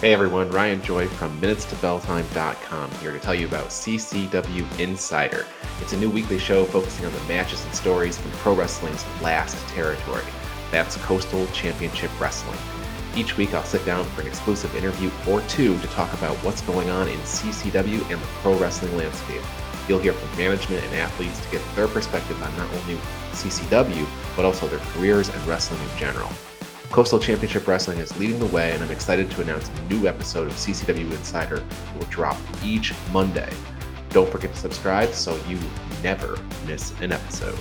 Hey everyone, Ryan Joy from MinutesToBellTime.com here to tell you about CCW Insider. It's a new weekly show focusing on the matches and stories from pro wrestling's last territory. That's Coastal Championship Wrestling. Each week I'll sit down for an exclusive interview or two to talk about what's going on in CCW and the pro wrestling landscape. You'll hear from management and athletes to get their perspective on not only CCW, but also their careers and wrestling in general. Coastal Championship Wrestling is leading the way, and I'm excited to announce a new episode of CCW Insider will drop each Monday. Don't forget to subscribe so you never miss an episode.